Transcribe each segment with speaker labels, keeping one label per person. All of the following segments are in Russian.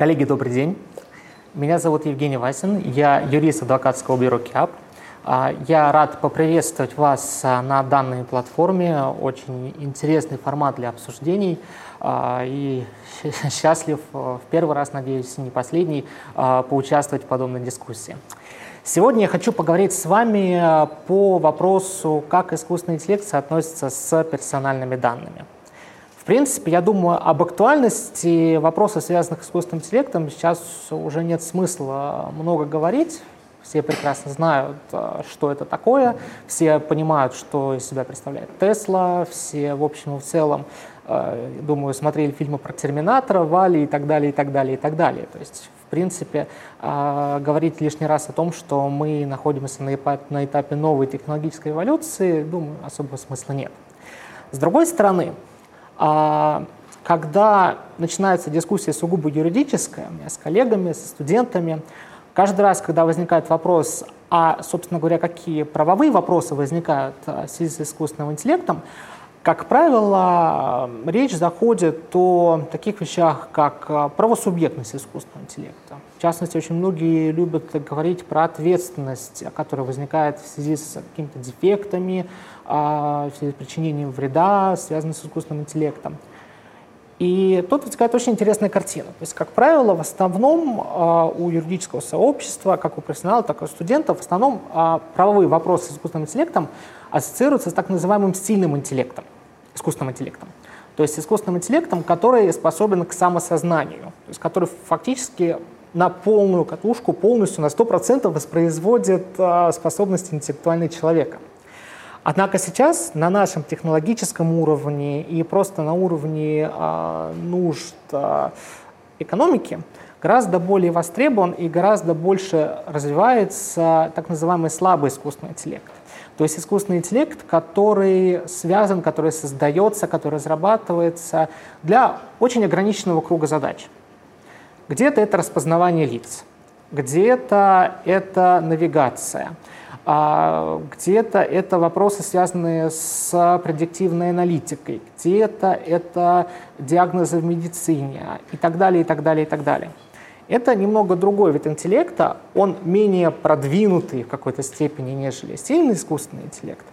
Speaker 1: Коллеги, добрый день. Меня зовут Евгений Васин, я юрист адвокатского бюро КИАП. А, я рад поприветствовать вас а, на данной платформе. Очень интересный формат для обсуждений. А, и счастлив в первый раз, надеюсь, не последний, поучаствовать в подобной дискуссии. Сегодня я хочу поговорить с вами по вопросу, как искусственный интеллект соотносится с персональными данными. В принципе, я думаю, об актуальности вопросов, связанных с искусственным интеллектом, сейчас уже нет смысла много говорить. Все прекрасно знают, э, что это такое, все понимают, что из себя представляет Тесла, все, в общем и в целом, э, думаю, смотрели фильмы про Терминатора, Вали и так далее, и так далее, и так далее. То есть, в принципе, э, говорить лишний раз о том, что мы находимся на этапе, на этапе новой технологической эволюции, думаю, особого смысла нет. С другой стороны, когда начинается дискуссия сугубо юридическая, у меня с коллегами, со студентами, каждый раз, когда возникает вопрос, а, собственно говоря, какие правовые вопросы возникают а, в связи с искусственным интеллектом, как правило, речь заходит о таких вещах, как а, правосубъектность искусственного интеллекта. В частности, очень многие любят говорить про ответственность, которая возникает в связи с какими-то дефектами, в связи с причинением вреда, связанным с искусственным интеллектом. И тут возникает очень интересная картина. То есть, как правило, в основном у юридического сообщества, как у профессионалов, так и у студентов, в основном правовые вопросы с искусственным интеллектом ассоциируются с так называемым стильным интеллектом, искусственным интеллектом. То есть искусственным интеллектом, который способен к самосознанию, то есть который фактически на полную катушку, полностью на 100% воспроизводит э, способности интеллектуального человека. Однако сейчас на нашем технологическом уровне и просто на уровне э, нужд э, экономики гораздо более востребован и гораздо больше развивается так называемый слабый искусственный интеллект. То есть искусственный интеллект, который связан, который создается, который разрабатывается для очень ограниченного круга задач. Где-то это распознавание лиц, где-то это навигация, а где-то это вопросы, связанные с предиктивной аналитикой, где-то это диагнозы в медицине и так далее, и так далее, и так далее. Это немного другой вид интеллекта, он менее продвинутый в какой-то степени, нежели сильный искусственный интеллект,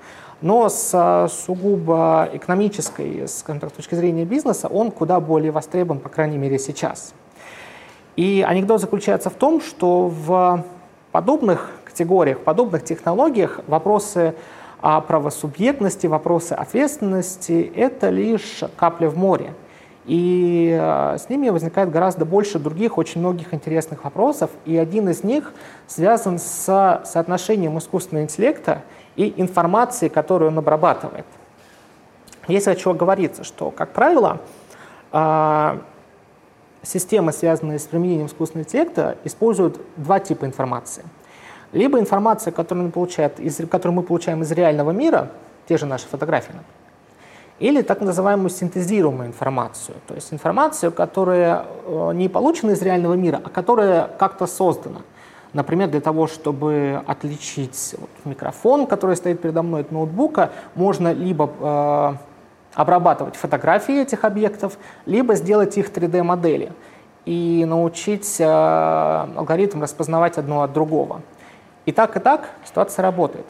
Speaker 1: но с сугубо экономической, скажем так, точки зрения бизнеса, он куда более востребован, по крайней мере, сейчас. И анекдот заключается в том, что в подобных категориях, в подобных технологиях вопросы о правосубъектности, вопросы ответственности – это лишь капля в море – и э, с ними возникает гораздо больше других, очень многих интересных вопросов. И один из них связан с соотношением искусственного интеллекта и информации, которую он обрабатывает. Есть о чем говорится, что, как правило, э, системы, связанные с применением искусственного интеллекта, используют два типа информации. Либо информация, которую мы, получаем из, которую мы получаем из реального мира, те же наши фотографии, например, или так называемую синтезируемую информацию, то есть информацию, которая э, не получена из реального мира, а которая как-то создана. Например, для того, чтобы отличить микрофон, который стоит передо мной от ноутбука, можно либо э, обрабатывать фотографии этих объектов, либо сделать их 3D-модели и научить э, алгоритм распознавать одно от другого. И так, и так ситуация работает.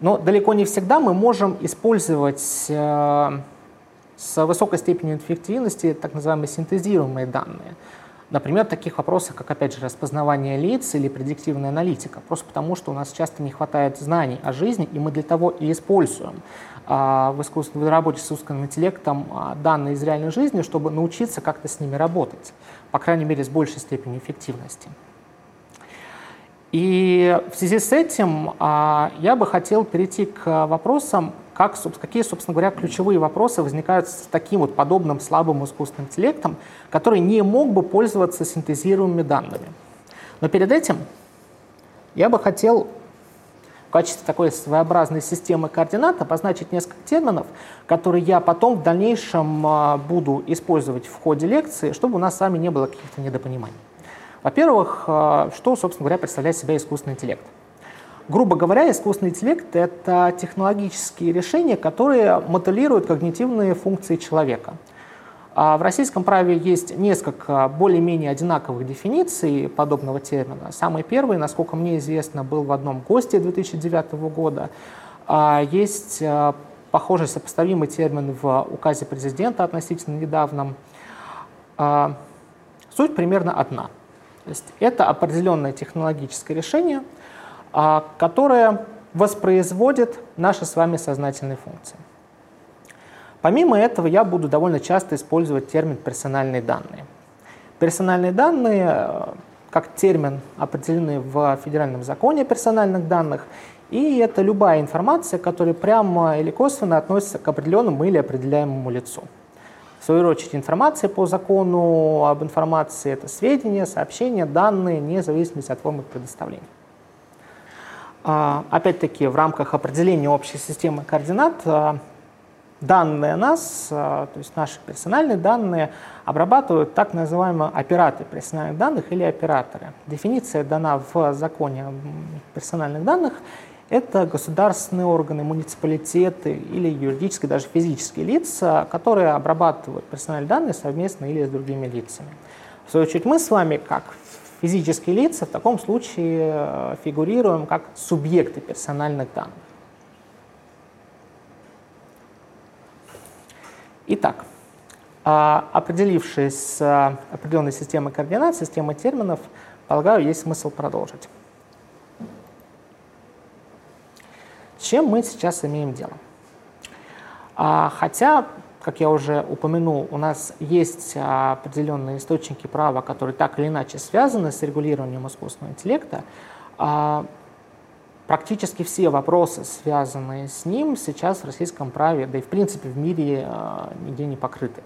Speaker 1: Но далеко не всегда мы можем использовать э, с высокой степенью эффективности так называемые синтезируемые данные. Например, таких вопросов, как, опять же, распознавание лиц или предиктивная аналитика, просто потому что у нас часто не хватает знаний о жизни, и мы для того и используем а, в, искусственной, в работе с искусственным интеллектом а, данные из реальной жизни, чтобы научиться как-то с ними работать, по крайней мере, с большей степенью эффективности. И в связи с этим а, я бы хотел перейти к вопросам, как, какие, собственно говоря, ключевые вопросы возникают с таким вот подобным слабым искусственным интеллектом, который не мог бы пользоваться синтезируемыми данными. Но перед этим я бы хотел в качестве такой своеобразной системы координат обозначить несколько терминов, которые я потом в дальнейшем а, буду использовать в ходе лекции, чтобы у нас с вами не было каких-то недопониманий. Во-первых, э, что, собственно говоря, представляет себя искусственный интеллект? Грубо говоря, искусственный интеллект — это технологические решения, которые моделируют когнитивные функции человека. А в российском праве есть несколько более-менее одинаковых дефиниций подобного термина. Самый первый, насколько мне известно, был в одном ГОСТе 2009 года. А есть а, похожий сопоставимый термин в указе президента относительно недавнем. А, суть примерно одна. То есть это определенное технологическое решение, которое воспроизводит наши с вами сознательные функции. Помимо этого, я буду довольно часто использовать термин «персональные данные». Персональные данные, э, как термин, определены в Федеральном законе о персональных данных, и это любая информация, которая прямо или косвенно относится к определенному или определяемому лицу. В свою очередь, информация по закону об информации – это сведения, сообщения, данные, вне зависимости от формы предоставления. А, опять-таки, в рамках определения общей системы координат а, данные нас, а, то есть наши персональные данные, обрабатывают так называемые операторы персональных данных или операторы. Дефиниция дана в законе персональных данных. Это государственные органы, муниципалитеты или юридические, даже физические лица, которые обрабатывают персональные данные совместно или с другими лицами. В свою очередь мы с вами, как физические лица, в таком случае э, фигурируем как субъекты персональных данных. Итак, а, определившись с определенной системой координат, системой терминов, полагаю, есть смысл продолжить. Чем мы сейчас имеем дело? А, хотя, как я уже упомянул, у нас есть определенные источники права, которые так или иначе связаны с регулированием искусственного интеллекта, а, Практически все вопросы, связанные с ним, сейчас в российском праве, да и в принципе в мире э, нигде не покрыты.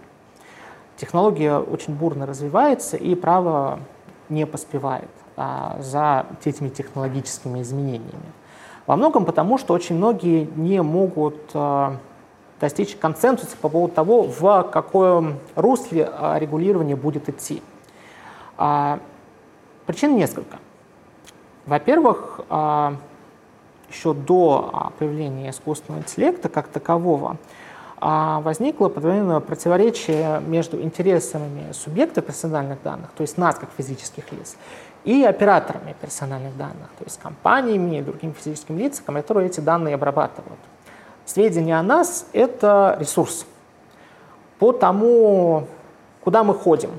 Speaker 1: Технология очень бурно развивается, и право не поспевает а, за этими технологическими изменениями. Во многом потому, что очень многие не могут а, достичь консенсуса по поводу того, в какое русле а, регулирование будет идти. А, причин несколько. Во-первых, а, еще до а, появления искусственного интеллекта как такового, а, возникло определенное противоречие между интересами субъекта персональных данных, то есть нас как физических лиц, и операторами персональных данных, то есть компаниями и другими физическими лицами, которые эти данные обрабатывают. Сведения о нас — это ресурс. По тому, куда мы ходим,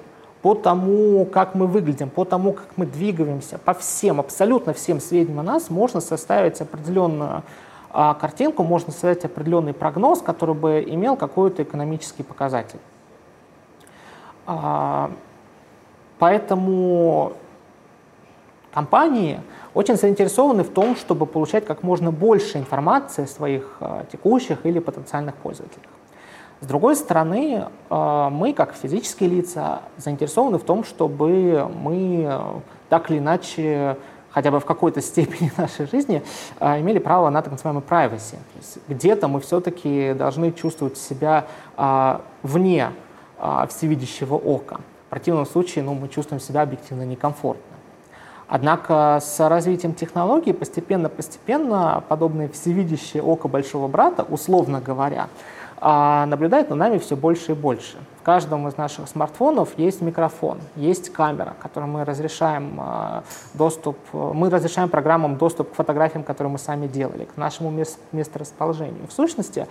Speaker 1: по тому, как мы выглядим, по тому, как мы двигаемся, по всем, абсолютно всем сведениям о нас можно составить определенную а, картинку, можно составить определенный прогноз, который бы имел какой-то экономический показатель. А, поэтому компании очень заинтересованы в том, чтобы получать как можно больше информации о своих а, текущих или потенциальных пользователях. С другой стороны, э, мы, как физические лица, заинтересованы в том, чтобы мы э, так или иначе хотя бы в какой-то степени нашей жизни э, имели право на так называемый privacy. где-то мы все-таки должны чувствовать себя вне всевидящего ока. В противном случае ну, мы чувствуем себя объективно некомфортно. Однако с развитием технологий постепенно-постепенно подобное всевидящее око большого брата, условно говоря, а наблюдает за нами все больше и больше. В каждом из наших смартфонов есть микрофон, есть камера, которой мы разрешаем а, доступ, мы разрешаем программам доступ к фотографиям, которые мы сами делали, к нашему месторасположению. В сущности,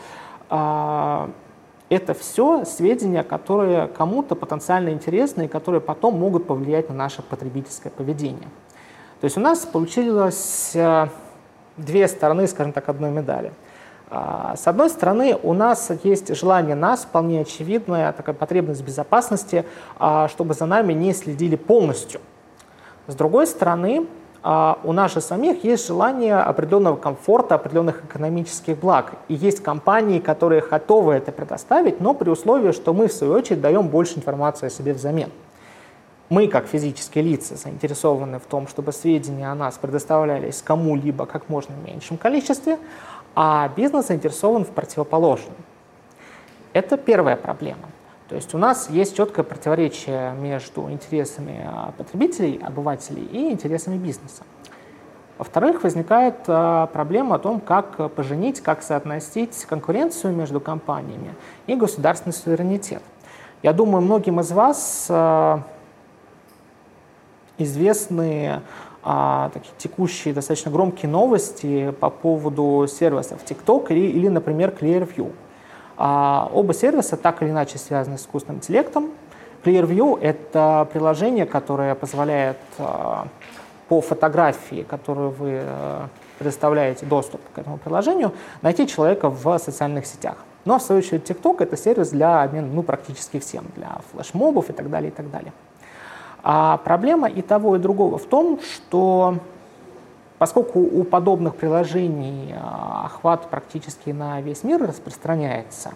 Speaker 1: а, это все сведения, которые кому-то потенциально интересны и которые потом могут повлиять на наше потребительское поведение. То есть у нас получилось а, две стороны, скажем так, одной медали – а, с одной стороны, у нас есть желание нас, вполне очевидная такая потребность безопасности, а, чтобы за нами не следили полностью. С другой стороны, а, у нас же самих есть желание определенного комфорта, определенных экономических благ. И есть компании, которые готовы это предоставить, но при условии, что мы, в свою очередь, даем больше информации о себе взамен. Мы, как физические лица, заинтересованы в том, чтобы сведения о нас предоставлялись кому-либо как можно меньшем количестве, а бизнес заинтересован в противоположном. Это первая проблема. То есть у нас есть четкое противоречие между интересами а, потребителей, обывателей и интересами бизнеса. Во-вторых, возникает а, проблема о том, как поженить, как соотносить конкуренцию между компаниями и государственный суверенитет. Я думаю, многим из вас известны а, такие текущие достаточно громкие новости по поводу сервисов TikTok или, или например, Clearview. А, оба сервиса так или иначе связаны с искусственным интеллектом. Clearview — это приложение, которое позволяет а, по фотографии, которую вы а, предоставляете доступ к этому приложению, найти человека в социальных сетях. Но, в свою очередь, TikTok — это сервис для обмена ну, практически всем, для флешмобов и так далее, и так далее. А проблема и того, и другого в том, что поскольку у подобных приложений а, охват практически на весь мир распространяется,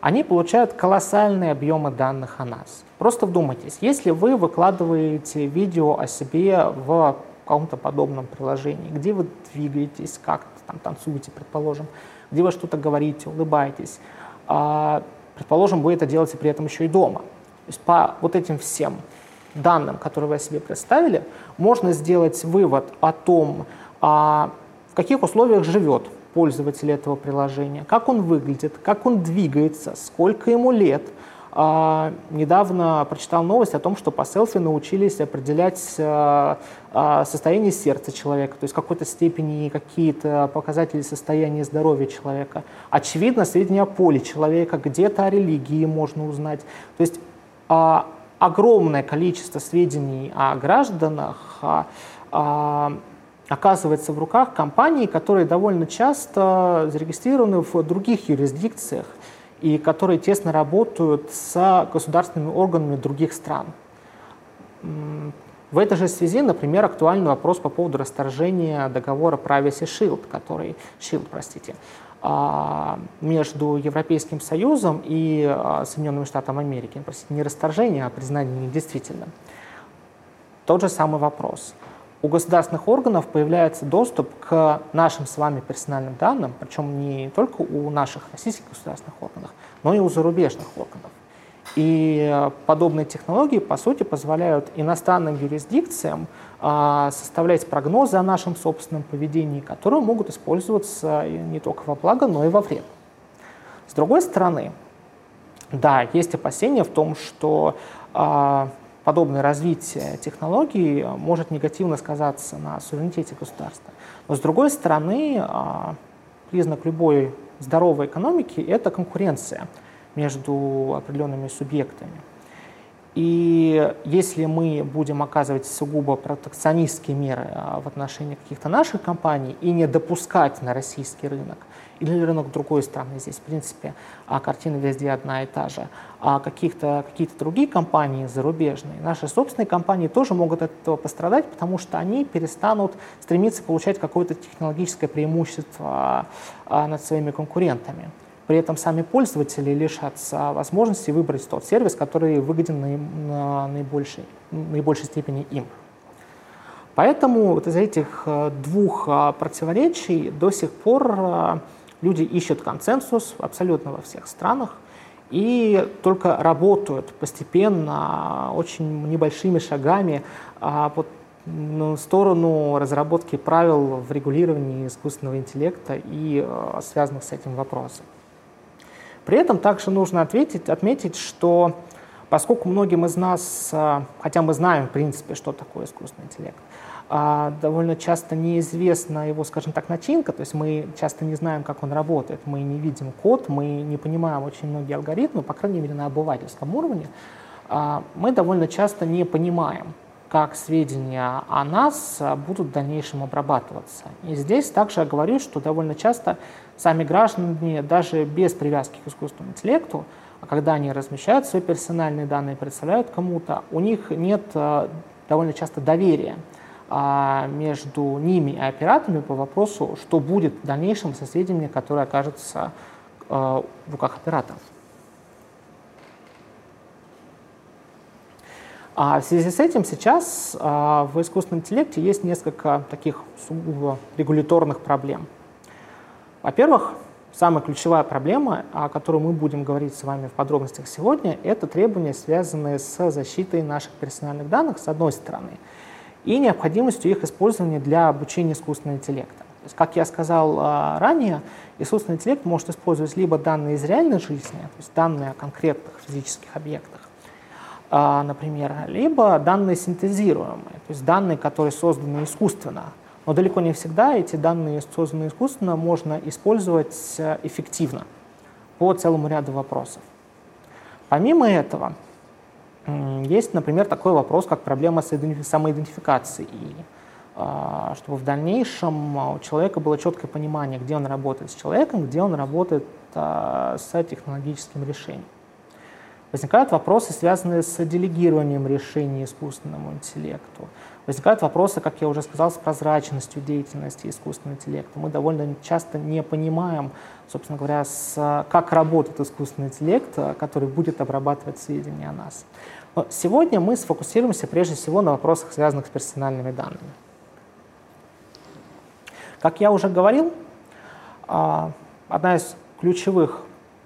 Speaker 1: они получают колоссальные объемы данных о нас. Просто вдумайтесь, если вы выкладываете видео о себе в каком-то подобном приложении, где вы двигаетесь, как там танцуете, предположим, где вы что-то говорите, улыбаетесь, а, предположим, вы это делаете при этом еще и дома. То есть по вот этим всем данным, которые вы себе представили, можно сделать вывод о том, а, в каких условиях живет пользователь этого приложения, как он выглядит, как он двигается, сколько ему лет. А, недавно прочитал новость о том, что по селфи научились определять а, состояние сердца человека, то есть в какой-то степени какие-то показатели состояния здоровья человека. Очевидно, сведения о поле человека, где-то о религии можно узнать. То есть огромное количество сведений о гражданах а, а, оказывается в руках компаний, которые довольно часто зарегистрированы в других юрисдикциях и которые тесно работают с государственными органами других стран. В этой же связи, например, актуальный вопрос по поводу расторжения договора Privacy Shield, который, Shield, простите, между Европейским Союзом и а, Соединенными Штатами Америки. Не расторжение, а признание недействительным. Тот же самый вопрос. У государственных органов появляется доступ к нашим с вами персональным данным, причем не только у наших российских государственных органов, но и у зарубежных органов. И подобные технологии, по сути, позволяют иностранным юрисдикциям а, составлять прогнозы о нашем собственном поведении, которые могут использоваться не только во благо, но и во вред. С другой стороны, да, есть опасения в том, что а, подобное развитие технологий может негативно сказаться на суверенитете государства. Но с другой стороны, а, признак любой здоровой экономики – это конкуренция – между определенными субъектами. И если мы будем оказывать сугубо протекционистские меры а, в отношении каких-то наших компаний и не допускать на российский рынок или рынок другой страны, здесь, в принципе, а картина везде одна и та же, а каких-то, какие-то другие компании зарубежные, наши собственные компании тоже могут от этого пострадать, потому что они перестанут стремиться получать какое-то технологическое преимущество а, над своими конкурентами. При этом сами пользователи лишатся возможности выбрать тот сервис, который выгоден на, на наибольшей, наибольшей степени им. Поэтому вот из этих э, двух э, противоречий до сих пор э, люди ищут консенсус абсолютно во всех странах и только работают постепенно, очень небольшими шагами в сторону разработки правил в регулировании искусственного интеллекта и связанных с этим вопросов. При этом также нужно ответить, отметить, что поскольку многим из нас, а, хотя мы знаем, в принципе, что такое искусственный интеллект, а, довольно часто неизвестна его, скажем так, начинка, то есть мы часто не знаем, как он работает, мы не видим код, мы не понимаем очень многие алгоритмы, по крайней мере, на обывательском уровне, а, мы довольно часто не понимаем, как сведения о нас будут в дальнейшем обрабатываться. И здесь также я говорю, что довольно часто сами граждане, даже без привязки к искусственному интеллекту, а когда они размещают свои персональные данные, представляют кому-то, у них нет э, довольно часто доверия а, между ними и операторами по вопросу, что будет в дальнейшем со сведениями, которые окажутся э, в руках операторов. А в связи с этим сейчас а, в искусственном интеллекте есть несколько таких регуляторных проблем – во-первых, самая ключевая проблема, о которой мы будем говорить с вами в подробностях сегодня, это требования, связанные с защитой наших персональных данных, с одной стороны, и необходимостью их использования для обучения искусственного интеллекта. То есть, как я сказал а, ранее, искусственный интеллект может использовать либо данные из реальной жизни, то есть данные о конкретных физических объектах, а, например, либо данные синтезируемые, то есть данные, которые созданы искусственно. Но далеко не всегда эти данные, созданные искусственно, можно использовать э, эффективно по целому ряду вопросов. Помимо этого, есть, например, такой вопрос, как проблема самоидентификации. А, чтобы в дальнейшем у человека было четкое понимание, где он работает с человеком, где он работает а, с технологическим решением. Возникают вопросы, связанные с делегированием решений искусственному интеллекту. Возникают вопросы, как я уже сказал, с прозрачностью деятельности искусственного интеллекта. Мы довольно часто не понимаем, собственно говоря, с, как работает искусственный интеллект, который будет обрабатывать сведения о нас. Но сегодня мы сфокусируемся прежде всего на вопросах, связанных с персональными данными. Как я уже говорил, а, одна из ключевых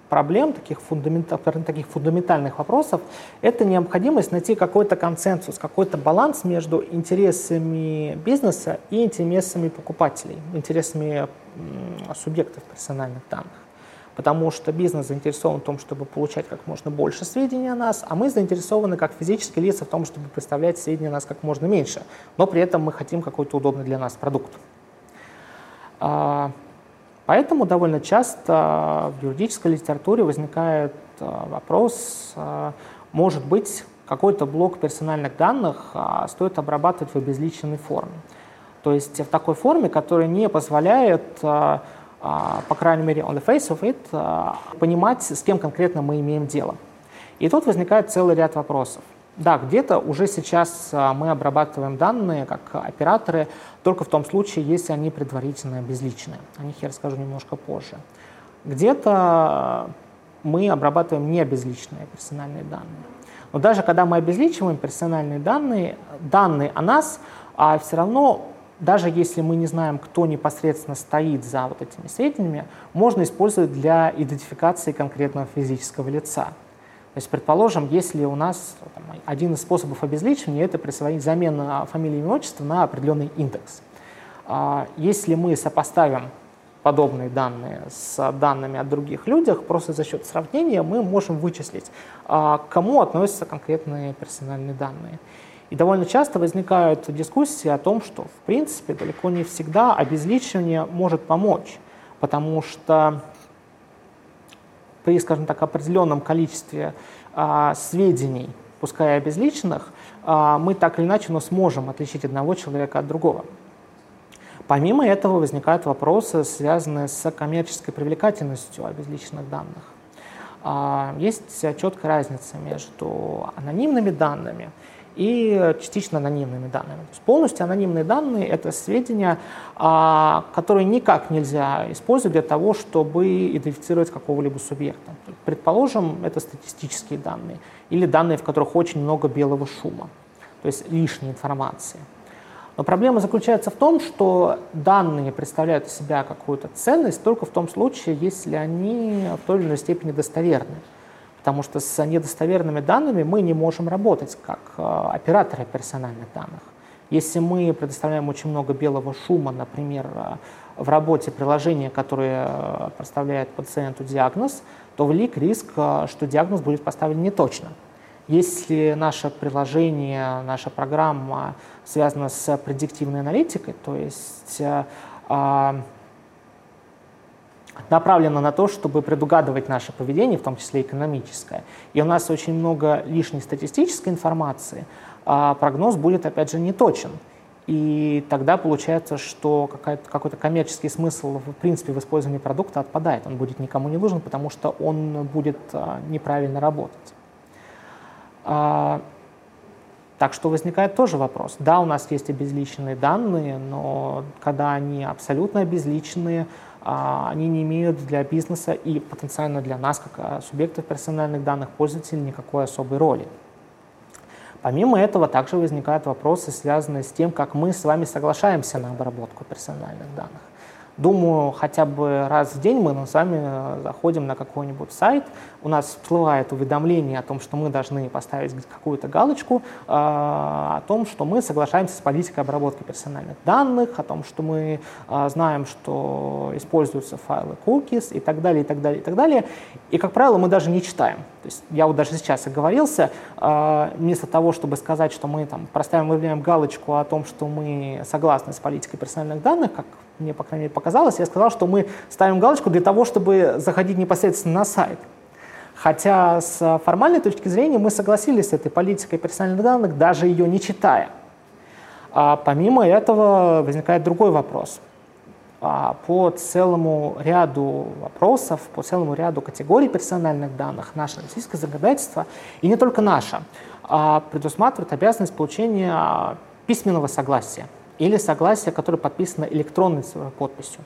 Speaker 1: проблем, таких, фундамента, таких фундаментальных вопросов, это необходимость найти какой-то консенсус, какой-то баланс между интересами бизнеса и интересами покупателей, интересами субъектов персональных данных. Потому что бизнес заинтересован в том, чтобы получать как можно больше сведений о нас, а мы заинтересованы как физические лица в том, чтобы представлять сведения о нас как можно меньше. Но при этом мы хотим какой-то удобный для нас продукт. Поэтому довольно часто в юридической литературе возникает э, вопрос, э, может быть, какой-то блок персональных данных а, стоит обрабатывать в обезличенной форме. То есть в такой форме, которая не позволяет, э, по крайней мере, on the face of it, понимать, с кем конкретно мы имеем дело. И тут возникает целый ряд вопросов. Да, где-то уже сейчас мы обрабатываем данные как операторы только в том случае, если они предварительно обезличены. О них я расскажу немножко позже. Где-то мы обрабатываем необезличенные персональные данные. Но даже когда мы обезличиваем персональные данные, данные о нас, а все равно, даже если мы не знаем, кто непосредственно стоит за вот этими сведениями, можно использовать для идентификации конкретного физического лица. То есть, предположим, если у нас там, один из способов обезличивания – это присвоить замену фамилии и отчества на определенный индекс. А, если мы сопоставим подобные данные с данными о других людях, просто за счет сравнения мы можем вычислить, а, к кому относятся конкретные персональные данные. И довольно часто возникают дискуссии о том, что, в принципе, далеко не всегда обезличивание может помочь, потому что при, скажем так, определенном количестве а, сведений, пускай обезличенных, а, мы так или иначе но сможем отличить одного человека от другого. Помимо этого возникают вопросы, связанные с коммерческой привлекательностью обезличенных данных. А, есть четкая разница между анонимными данными и частично анонимными данными. То есть полностью анонимные данные — это сведения, а, которые никак нельзя использовать для того, чтобы идентифицировать какого-либо субъекта. Предположим, это статистические данные или данные, в которых очень много белого шума, то есть лишней информации. Но проблема заключается в том, что данные представляют из себя какую-то ценность только в том случае, если они в той или иной степени достоверны потому что с недостоверными данными мы не можем работать как э, операторы персональных данных. Если мы предоставляем очень много белого шума, например, э, в работе приложения, которое э, представляет пациенту диагноз, то велик риск, что диагноз будет поставлен не точно. Если наше приложение, наша программа связана с предиктивной аналитикой, то есть а, направлена на то, чтобы предугадывать наше поведение, в том числе экономическое. И у нас очень много лишней статистической информации, а прогноз будет, опять же, не точен. И тогда получается, что какой-то коммерческий смысл в принципе в использовании продукта отпадает. Он будет никому не нужен, потому что он будет а, неправильно работать. А, так что возникает тоже вопрос. Да, у нас есть обезличенные данные, но когда они абсолютно обезличенные, они не имеют для бизнеса и потенциально для нас, как а, субъектов персональных данных пользователей, никакой особой роли. Помимо этого, также возникают вопросы, связанные с тем, как мы с вами соглашаемся на обработку персональных данных. Думаю, хотя бы раз в день мы с вами заходим на какой-нибудь сайт, у нас всплывает уведомление о том, что мы должны поставить какую-то галочку, э, о том, что мы соглашаемся с политикой обработки персональных данных, о том, что мы э, знаем, что используются файлы cookies и так далее, и так далее, и так далее. И, как правило, мы даже не читаем. То есть я вот даже сейчас оговорился, э, вместо того, чтобы сказать, что мы там проставим, выявляем галочку о том, что мы согласны с политикой персональных данных, как мне, по крайней мере, показалось, я сказал, что мы ставим галочку для того, чтобы заходить непосредственно на сайт. Хотя с формальной точки зрения мы согласились с этой политикой персональных данных, даже ее не читая. А помимо этого возникает другой вопрос. А по целому ряду вопросов, по целому ряду категорий персональных данных наше российское законодательство, и не только наше, а предусматривает обязанность получения письменного согласия или согласие, которое подписано электронной подписью.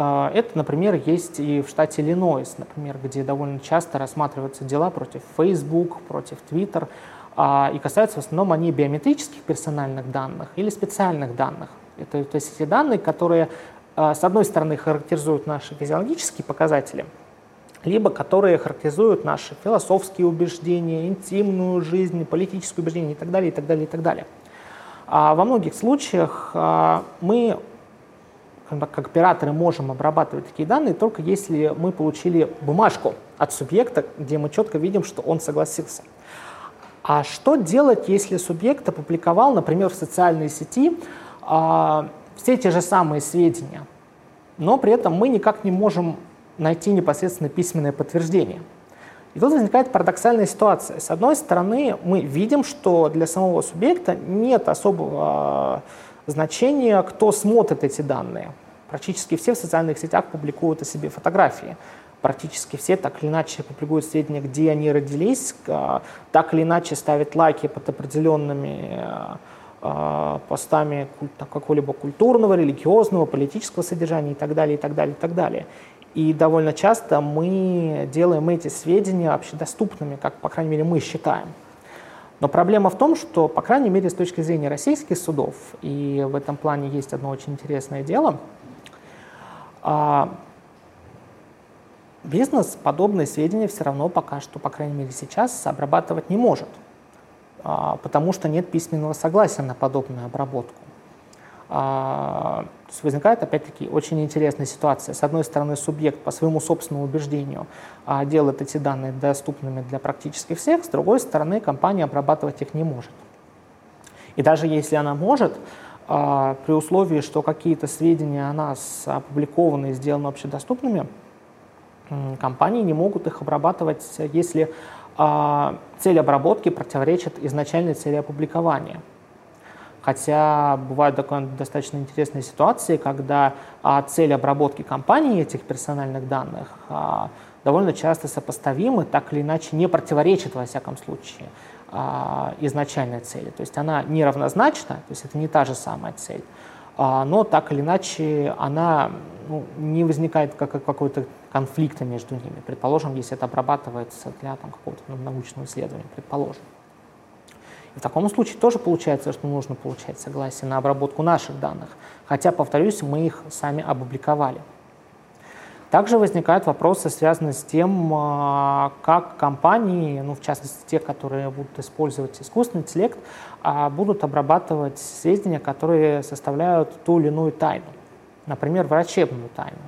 Speaker 1: А, это, например, есть и в штате Иллинойс, например, где довольно часто рассматриваются дела против Facebook, против Twitter, а, и касаются в основном они биометрических персональных данных или специальных данных. Это, то есть эти данные, которые, а, с одной стороны, характеризуют наши физиологические показатели, либо которые характеризуют наши философские убеждения, интимную жизнь, политические убеждения и так далее, и так далее, и так далее. Во многих случаях мы, как операторы, можем обрабатывать такие данные только если мы получили бумажку от субъекта, где мы четко видим, что он согласился. А что делать, если субъект опубликовал, например, в социальной сети а, все те же самые сведения, но при этом мы никак не можем найти непосредственно письменное подтверждение? И тут возникает парадоксальная ситуация. С одной стороны, мы видим, что для самого субъекта нет особого значения, кто смотрит эти данные. Практически все в социальных сетях публикуют о себе фотографии. Практически все так или иначе публикуют сведения, где они родились, так или иначе ставят лайки под определенными а, постами какого-либо культурного, религиозного, политического содержания и так далее, и так далее, и так далее. И довольно часто мы делаем эти сведения общедоступными, как, по крайней мере, мы считаем. Но проблема в том, что, по крайней мере, с точки зрения российских судов, и в этом плане есть одно очень интересное дело, а, бизнес подобные сведения все равно пока что, по крайней мере сейчас, обрабатывать не может, а, потому что нет письменного согласия на подобную обработку. А, то есть возникает опять-таки очень интересная ситуация. С одной стороны, субъект по своему собственному убеждению а, делает эти данные доступными для практически всех, с другой стороны, компания обрабатывать их не может. И даже если она может, а, при условии, что какие-то сведения о нас опубликованы и сделаны общедоступными, компании не могут их обрабатывать, если цель обработки противоречит изначальной цели опубликования. Хотя бывают достаточно интересные ситуации, когда а, цель обработки компании этих персональных данных а, довольно часто сопоставимы, так или иначе не противоречит, во всяком случае, а, изначальной цели. То есть она неравнозначна, то есть это не та же самая цель, но так или иначе она ну, не возникает как, какой-то конфликта между ними. Предположим, если это обрабатывается для там, какого-то научного исследования, предположим. В таком случае тоже получается, что нужно получать согласие на обработку наших данных, хотя, повторюсь, мы их сами опубликовали. Также возникают вопросы, связанные с тем, а, как компании, ну, в частности те, которые будут использовать искусственный интеллект, а, будут обрабатывать сведения, которые составляют ту или иную тайну, например, врачебную тайну.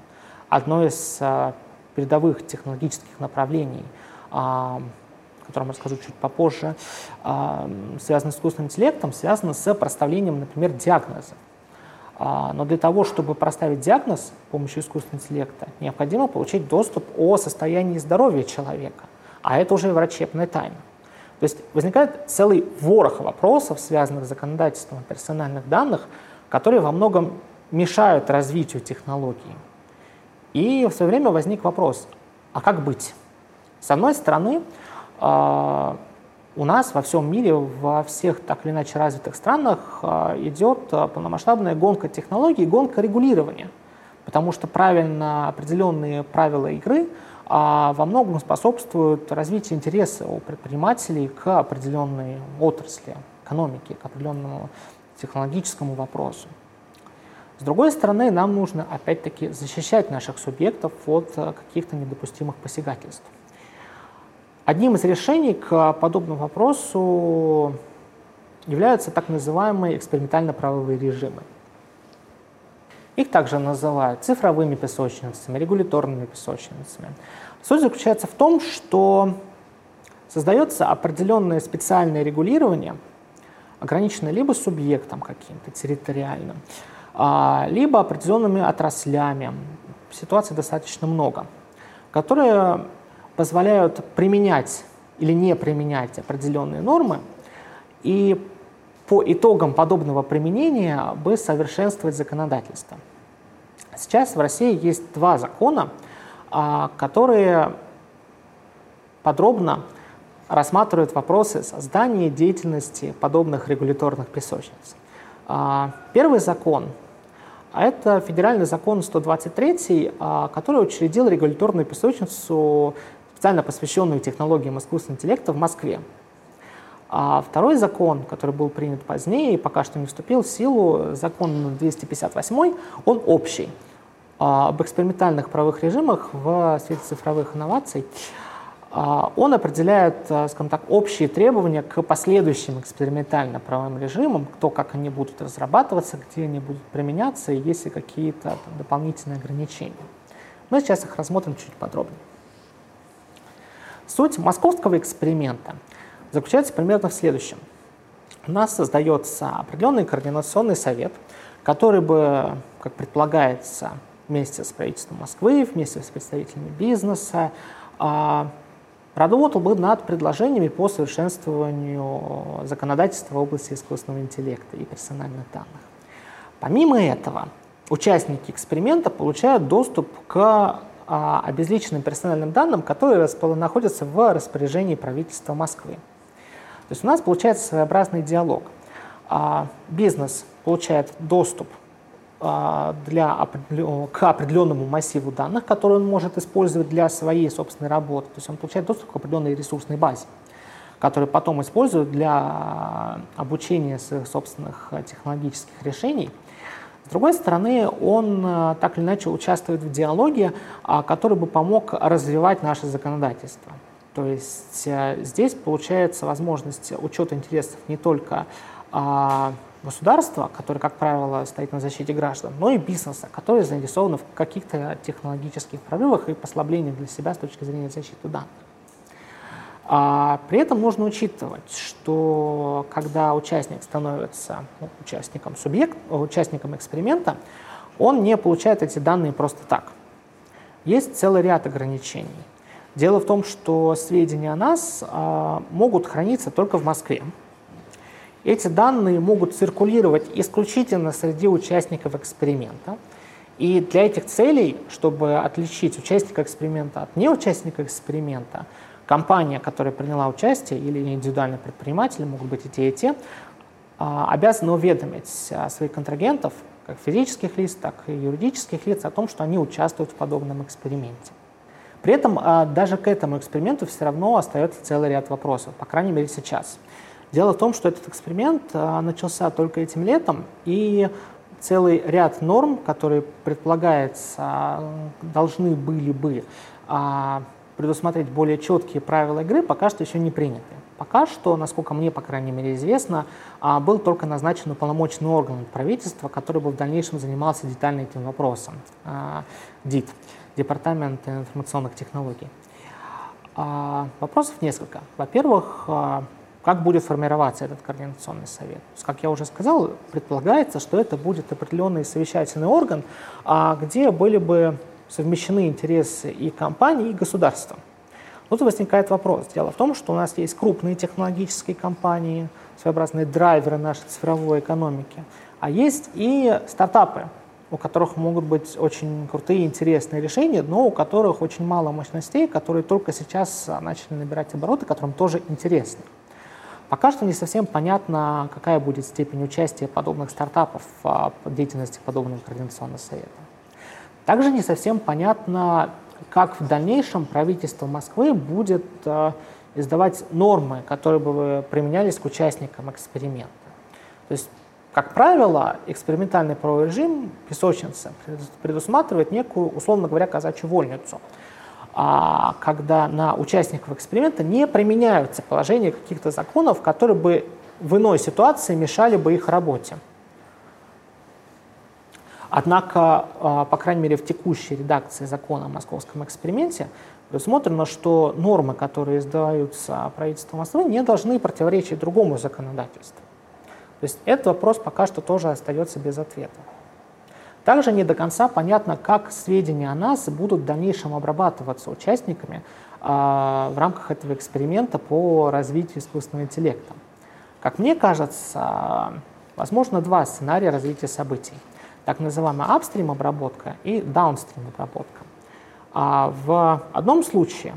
Speaker 1: Одно из а, передовых технологических направлений котором расскажу чуть попозже, а, связано с искусственным интеллектом, связано с проставлением, например, диагноза. А, но для того, чтобы проставить диагноз с помощью искусственного интеллекта, необходимо получить доступ о состоянии здоровья человека, а это уже врачебная тайна. То есть возникает целый ворох вопросов, связанных с законодательством о персональных данных, которые во многом мешают развитию технологий. И в свое время возник вопрос, а как быть? С одной стороны, у нас во всем мире, во всех так или иначе развитых странах а, идет а, полномасштабная гонка технологий, гонка регулирования. Потому что правильно определенные правила игры во многом способствуют развитию интереса у предпринимателей к определенной отрасли экономики, к определенному технологическому вопросу. С другой стороны, нам нужно опять-таки защищать наших субъектов от каких-то недопустимых посягательств. Одним из решений к подобному вопросу являются так называемые экспериментально-правовые режимы. Их также называют цифровыми песочницами, регуляторными песочницами. Суть заключается в том, что создается определенное специальное регулирование, ограниченное либо субъектом каким-то территориальным, а, либо определенными отраслями. Ситуаций достаточно много, которые позволяют применять или не применять определенные нормы и по итогам подобного применения бы совершенствовать законодательство. Сейчас в России есть два закона, а, которые подробно рассматривают вопросы создания деятельности подобных регуляторных песочниц. А, первый закон – это федеральный закон 123, а, который учредил регуляторную песочницу, специально посвященную технологиям искусственного интеллекта в Москве. А второй закон, который был принят позднее и пока что не вступил в силу, закон 258, он общий об экспериментальных правовых режимах в свете цифровых инноваций. А, он определяет, а, скажем так, общие требования к последующим экспериментально-правовым режимам, то, как они будут разрабатываться, где они будут применяться и есть ли какие-то дополнительные ограничения. Мы сейчас их рассмотрим чуть подробнее. Суть московского эксперимента заключается примерно в следующем. У нас создается определенный координационный совет, который бы, как предполагается, вместе с правительством Москвы, вместе с представителями бизнеса, а, работал бы над предложениями по совершенствованию законодательства в области искусственного интеллекта и персональных данных. Помимо этого, участники эксперимента получают доступ к а, обезличенным персональным данным, которые находятся в распоряжении правительства Москвы. То есть у нас получается своеобразный диалог. А, бизнес получает доступ а, для, к определенному массиву данных, который он может использовать для своей собственной работы. То есть он получает доступ к определенной ресурсной базе, которую потом использует для обучения своих собственных технологических решений. С другой стороны, он э, так или иначе участвует в диалоге, а, который бы помог развивать наше законодательство. То есть э, здесь получается возможность учета интересов не только государства, которое, как правило, стоит на защите граждан, но и бизнеса, который заинтересован в каких-то технологических прорывах и послаблениях для себя с точки зрения защиты данных. А при этом нужно учитывать, что когда участник становится ну, участником, субъект, участником эксперимента, он не получает эти данные просто так. Есть целый ряд ограничений. Дело в том, что сведения о нас а, могут храниться только в Москве. Эти данные могут циркулировать исключительно среди участников эксперимента. И для этих целей, чтобы отличить участника эксперимента от неучастника эксперимента, компания, которая приняла участие, или индивидуальный предприниматель, могут быть и те, и те, а, обязаны уведомить а, своих контрагентов, как физических лиц, так и юридических лиц, о том, что они участвуют в подобном эксперименте. При этом а, даже к этому эксперименту все равно остается целый ряд вопросов, по крайней мере сейчас. Дело в том, что этот эксперимент начался только этим летом, и целый ряд норм, которые предполагается, должны были бы предусмотреть более четкие правила игры, пока что еще не приняты. Пока что, насколько мне, по крайней мере, известно, а, был только назначен уполномоченный орган правительства, который бы в дальнейшем занимался детально этим вопросом. ДИТ, Департамент информационных технологий. Вопросов несколько. Во-первых, как будет формироваться этот координационный совет? Как я уже сказал, предполагается, что это будет определенный совещательный орган, а где были бы совмещены интересы и компании, и государства. Тут возникает вопрос. Дело в том, что у нас есть крупные технологические компании, своеобразные драйверы нашей цифровой экономики, а есть и стартапы, у которых могут быть очень крутые, интересные решения, но у которых очень мало мощностей, которые только сейчас начали набирать обороты, которым тоже интересно. Пока что не совсем понятно, какая будет степень участия подобных стартапов в деятельности подобного координационного совета. Также не совсем понятно, как в дальнейшем правительство Москвы будет э, издавать нормы, которые бы применялись к участникам эксперимента. То есть Как правило, экспериментальный правовой режим песочницы предусматривает некую, условно говоря, казачью вольницу, а когда на участников эксперимента не применяются положения каких-то законов, которые бы в иной ситуации мешали бы их работе. Однако, а, по крайней мере, в текущей редакции закона о московском эксперименте предусмотрено, что нормы, которые издаются правительством Москвы, не должны противоречить другому законодательству. То есть этот вопрос пока что тоже остается без ответа. Также не до конца понятно, как сведения о нас будут в дальнейшем обрабатываться участниками э, в рамках этого эксперимента по развитию искусственного интеллекта. Как мне кажется, возможно два сценария развития событий. Так называемая апстрим обработка и даунстрим обработка. А в одном случае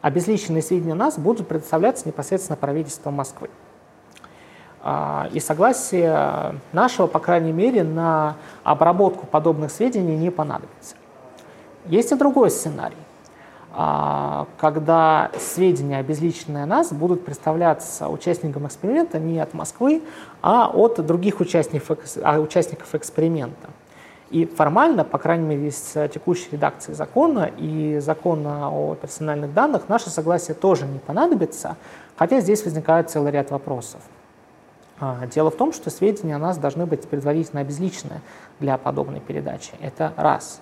Speaker 1: обезличенные сведения нас будут предоставляться непосредственно правительством Москвы. А, и согласие нашего, по крайней мере, на обработку подобных сведений не понадобится. Есть и другой сценарий, когда сведения, обезличенные нас, будут представляться участникам эксперимента не от Москвы, а от других участников, а, участников эксперимента. И формально, по крайней мере, из текущей редакции закона и закона о персональных данных, наше согласие тоже не понадобится, хотя здесь возникает целый ряд вопросов. А, дело в том, что сведения о нас должны быть предварительно обезличены для подобной передачи. Это раз.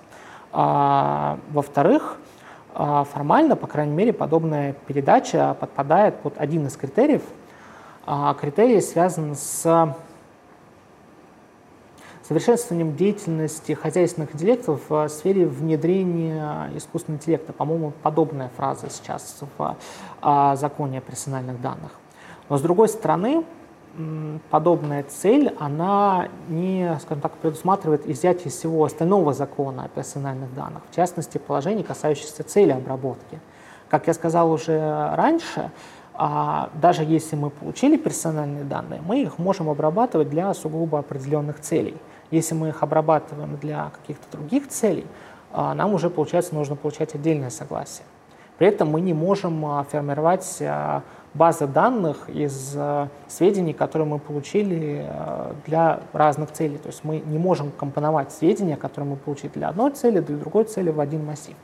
Speaker 1: А, во-вторых, а, формально, по крайней мере, подобная передача подпадает под один из критериев. Критерий связан с совершенствованием деятельности хозяйственных интеллектов в сфере внедрения искусственного интеллекта. По-моему, подобная фраза сейчас в законе о персональных данных. Но с другой стороны, подобная цель, она не, скажем так, предусматривает изъятие всего остального закона о персональных данных, в частности, положений, касающихся цели обработки. Как я сказал уже раньше, а, даже если мы получили персональные данные, мы их можем обрабатывать для сугубо определенных целей. Если мы их обрабатываем для каких-то других целей, а, нам уже, получается, нужно получать отдельное согласие. При этом мы не можем а, формировать базы данных из э, сведений, которые мы получили для разных целей. То есть мы не можем компоновать сведения, которые мы получили для одной цели, для другой цели в один массив.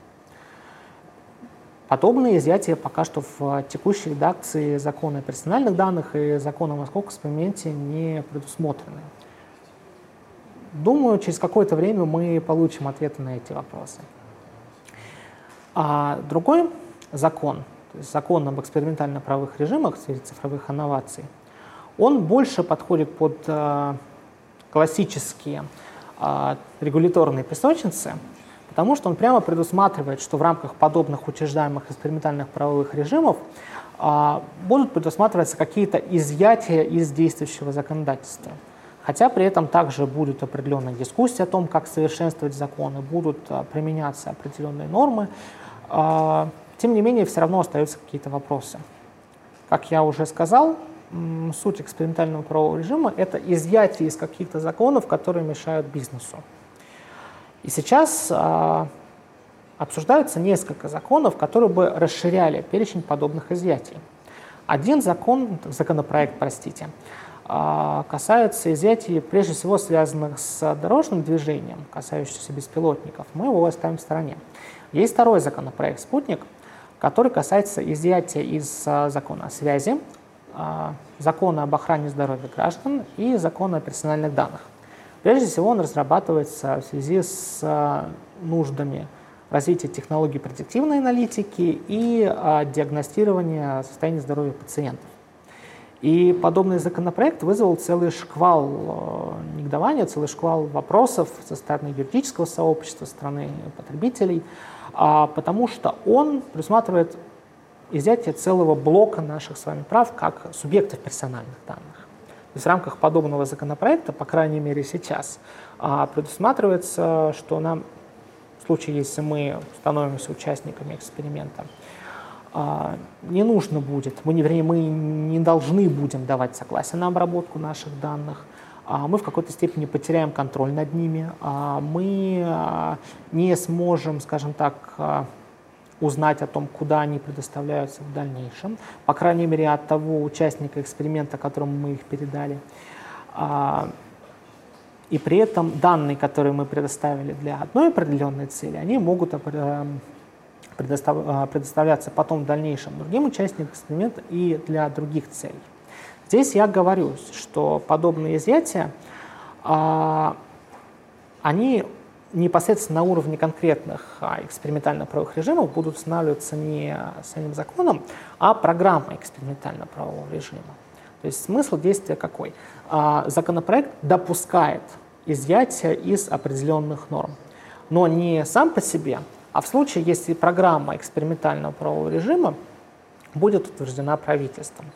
Speaker 1: Подобные изъятия пока что в текущей редакции закона о персональных данных и закона о Московском эксперименте не предусмотрены. Думаю, через какое-то время мы получим ответы на эти вопросы. А другой закон, то есть закон об экспериментально-правовых режимах в сфере цифровых инноваций, он больше подходит под э, классические э, регуляторные песочницы, потому что он прямо предусматривает, что в рамках подобных учреждаемых экспериментальных правовых режимов э, будут предусматриваться какие-то изъятия из действующего законодательства. Хотя при этом также будет определенная дискуссия о том, как совершенствовать законы, будут применяться определенные нормы. Тем не менее, все равно остаются какие-то вопросы. Как я уже сказал, суть экспериментального правового режима – это изъятие из каких-то законов, которые мешают бизнесу. И сейчас а, обсуждаются несколько законов, которые бы расширяли перечень подобных изъятий. Один закон, законопроект, простите, а, касается изъятий, прежде всего связанных с дорожным движением, касающихся беспилотников. Мы его оставим в стороне. Есть второй законопроект «Спутник», который касается изъятия из а, закона о связи, а, закона об охране здоровья граждан и закона о персональных данных. Прежде всего он разрабатывается в связи с а, нуждами развития технологий предиктивной аналитики и диагностирования состояния здоровья пациентов. И подобный законопроект вызвал целый шквал негодования, целый шквал вопросов со стороны юридического сообщества, со стороны потребителей – а, потому что он предусматривает изъятие целого блока наших с вами прав как субъектов персональных данных. То есть в рамках подобного законопроекта, по крайней мере сейчас, а, предусматривается, что нам, в случае, если мы становимся участниками эксперимента, не нужно будет, мы, вернее, мы не должны будем давать согласие на обработку наших данных, а мы в какой-то степени потеряем контроль над ними, а мы а, не сможем, скажем так, узнать о том, куда они предоставляются в дальнейшем, по крайней мере, от того участника эксперимента, которому мы их передали. И при этом данные, которые мы предоставили для одной определенной цели, они могут предоставляться потом в дальнейшем другим участникам эксперимента и для других целей. Здесь я говорю, что подобные изъятия, они непосредственно на уровне конкретных а, экспериментально-правовых режимов будут устанавливаться не самим законом, а программой экспериментально-правового режима. То есть смысл действия какой? А, законопроект допускает изъятие из определенных норм, но не сам по себе, а в случае, если программа экспериментального правового режима будет утверждена правительством.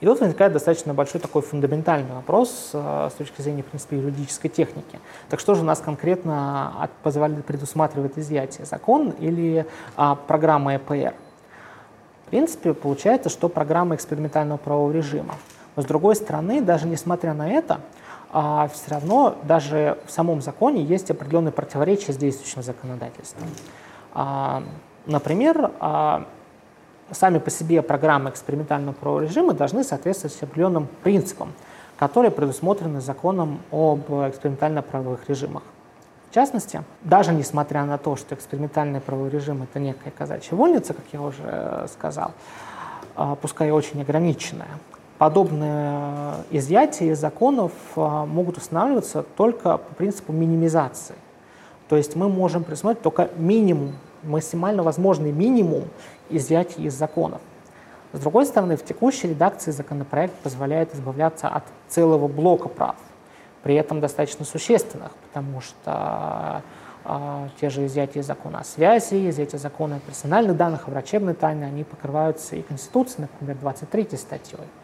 Speaker 1: И тут возникает достаточно большой такой фундаментальный вопрос э, с точки зрения, в принципе, юридической техники. Так что же нас конкретно позволяет, предусматривает изъятие? Закон или а, программа ЭПР? В принципе, получается, что программа экспериментального правового режима. Но с другой стороны, даже несмотря на это, а, все равно даже в самом законе есть определенные противоречия с действующим законодательством. А, например, а, сами по себе программы экспериментального правового режима должны соответствовать определенным принципам, которые предусмотрены законом об экспериментально-правовых режимах. В частности, даже несмотря на то, что экспериментальный правовой режим – это некая казачья вольница, как я уже сказал, а, пускай и очень ограниченная, подобные изъятия из законов а, могут устанавливаться только по принципу минимизации. То есть мы можем присмотреть только минимум, максимально возможный минимум изъятий из законов. С другой стороны, в текущей редакции законопроект позволяет избавляться от целого блока прав, при этом достаточно существенных, потому что э, те же изъятия закона о связи, изъятия закона о персональных данных, о врачебной тайне, они покрываются и Конституцией, например, 23 статьей, э,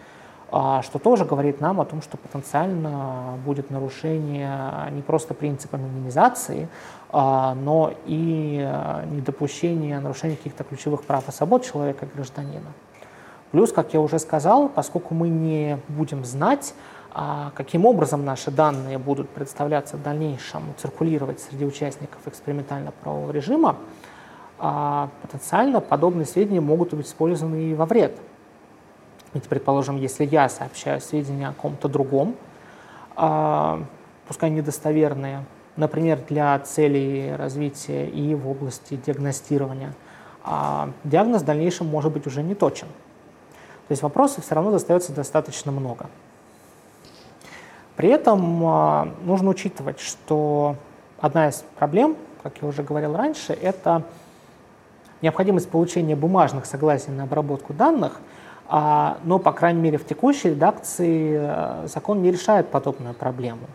Speaker 1: что тоже говорит нам о том, что потенциально будет нарушение не просто принципа минимизации, а, но и а, недопущение нарушения каких-то ключевых прав и свобод человека, гражданина. Плюс, как я уже сказал, поскольку мы не будем знать, а, каким образом наши данные будут представляться в дальнейшем, циркулировать среди участников экспериментального правового режима, потенциально подобные сведения могут быть использованы и во вред. Ведь, предположим, если я сообщаю сведения о ком-то другом, пускай недостоверные, например, для целей развития и в области диагностирования, а диагноз в дальнейшем может быть уже не точен. То есть вопросов все равно остается достаточно много. При этом а, нужно учитывать, что одна из проблем, как я уже говорил раньше, это необходимость получения бумажных согласий на обработку данных, а, но, по крайней мере, в текущей редакции а, закон не решает подобную проблему.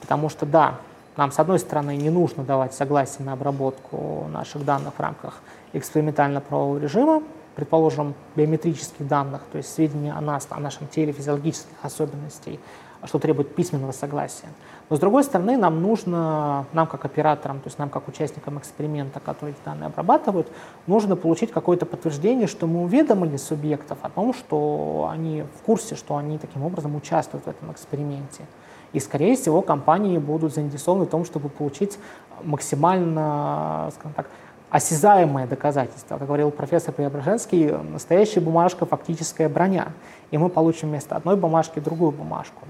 Speaker 1: Потому что, да, нам, с одной стороны, не нужно давать согласие на обработку наших данных в рамках экспериментально-правового режима, предположим, биометрических данных, то есть сведения о нас, о нашем теле, физиологических особенностей, что требует письменного согласия. Но с другой стороны, нам нужно, нам как операторам, то есть нам как участникам эксперимента, которые эти данные обрабатывают, нужно получить какое-то подтверждение, что мы уведомили субъектов о том, что они в курсе, что они таким образом участвуют в этом эксперименте. И, скорее всего, компании будут заинтересованы в том, чтобы получить максимально, скажем так, осязаемое доказательство. Как говорил профессор Преображенский, настоящая бумажка – фактическая броня. И мы получим вместо одной бумажки другую бумажку.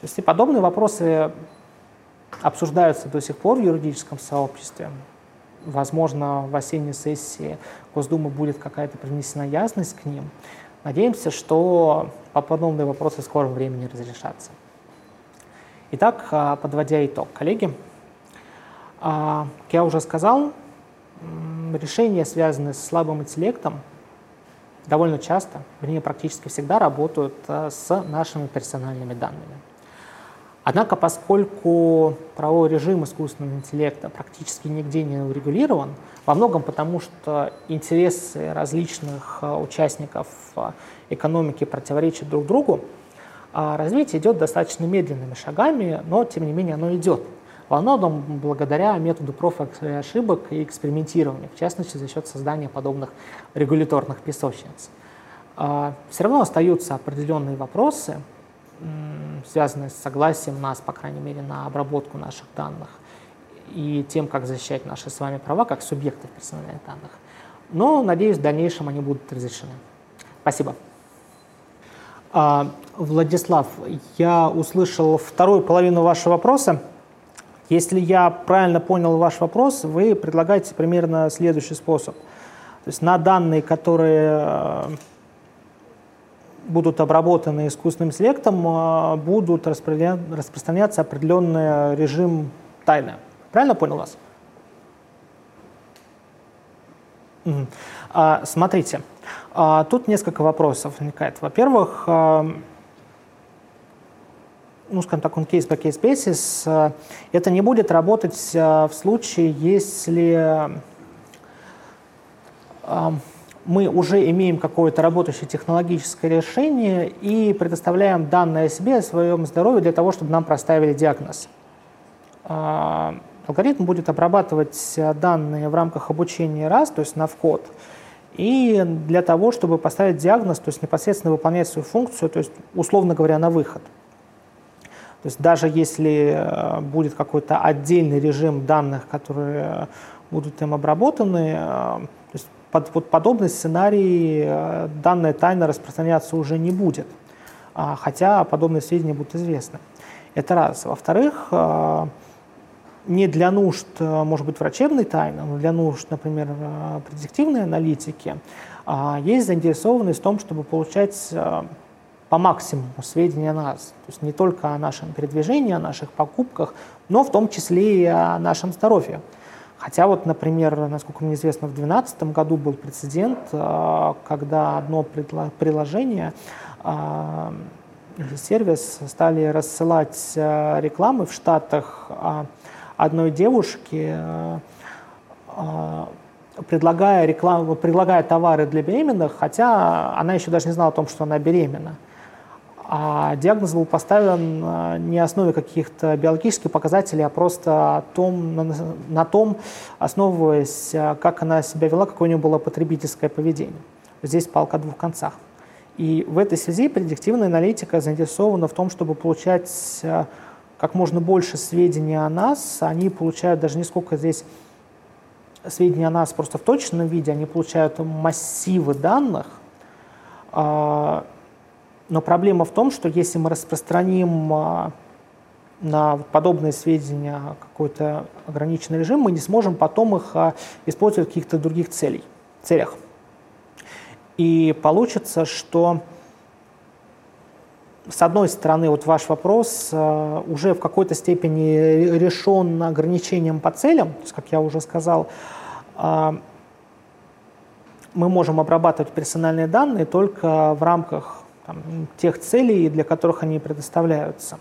Speaker 1: То подобные вопросы обсуждаются до сих пор в юридическом сообществе. Возможно, в осенней сессии Госдумы будет какая-то принесена ясность к ним. Надеемся, что подобные вопросы в скором времени разрешатся. Итак, а, подводя итог, коллеги, а, как я уже сказал, решения, связанные с слабым интеллектом, довольно часто, вернее практически всегда работают а, с нашими персональными данными. Однако, поскольку правовой режим искусственного интеллекта практически нигде не урегулирован, во многом потому, что интересы различных участников экономики противоречат друг другу, а развитие идет достаточно медленными шагами, но тем не менее оно идет. Во многом благодаря методу проб и ошибок и экспериментирования, в частности за счет создания подобных регуляторных песочниц. А, Все равно остаются определенные вопросы, связанные с согласием нас, по крайней мере, на обработку наших данных и тем, как защищать наши с вами права как субъектов персональных данных. Но, надеюсь, в дальнейшем они будут разрешены. Спасибо. А, Владислав, я услышал вторую половину вашего вопроса. Если я правильно понял ваш вопрос, вы предлагаете примерно следующий способ. То есть на данные, которые э, будут обработаны искусственным интеллектом, э, будут распространяться определенный режим тайны. Правильно понял вас? А, смотрите, а, тут несколько вопросов возникает. Во-первых, а, ну, скажем так, он кейс-по-кейс basis, это не будет работать в случае, если мы уже имеем какое-то работающее технологическое решение и предоставляем данные о себе, о своем здоровье для того, чтобы нам проставили диагноз. Алгоритм будет обрабатывать данные в рамках обучения раз, то есть на вход, и для того, чтобы поставить диагноз, то есть непосредственно выполнять свою функцию, то есть, условно говоря, на выход. То есть даже если э, будет какой-то отдельный режим данных, которые будут им обработаны, э, под, под подобный сценарий э, данная тайна распространяться уже не будет, а, хотя подобные сведения будут известны. Это раз. Во-вторых, не для нужд, может быть, врачебной тайны, но для нужд, например, предиктивной аналитики, а, есть заинтересованность в том, чтобы получать по максимуму сведения о нас. То есть не только о нашем передвижении, о наших покупках, но в том числе и о нашем здоровье. Хотя вот, например, насколько мне известно, в 2012 году был прецедент, э, когда одно приложение или сервис стали рассылать э, рекламы в Штатах одной девушки, предлагая, рекламу, предлагая товары для беременных, хотя она еще даже не знала о том, что она беременна. А диагноз был поставлен э, не основе каких-то биологических показателей, а просто том, на, на том, основываясь, э, как она себя вела, какое у нее было потребительское поведение. Здесь палка о двух концах. И в этой связи предиктивная аналитика заинтересована в том, чтобы получать э, как можно больше сведений о нас. Они получают даже не сколько здесь сведения о нас просто в точном виде, они получают массивы данных, а, но проблема в том, что если мы распространим а, на подобные сведения какой-то ограниченный режим, мы не сможем потом их а, использовать в каких-то других целей, целях. И получится, что с одной стороны, вот ваш вопрос а, уже в какой-то степени решен ограничением по целям, то есть, как я уже сказал, мы можем обрабатывать персональные данные только в рамках там, тех целей, для которых они предоставляются.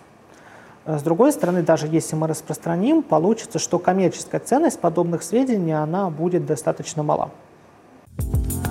Speaker 1: Э, с другой стороны, даже если мы распространим, получится, что коммерческая ценность подобных сведений она будет достаточно мала. thank you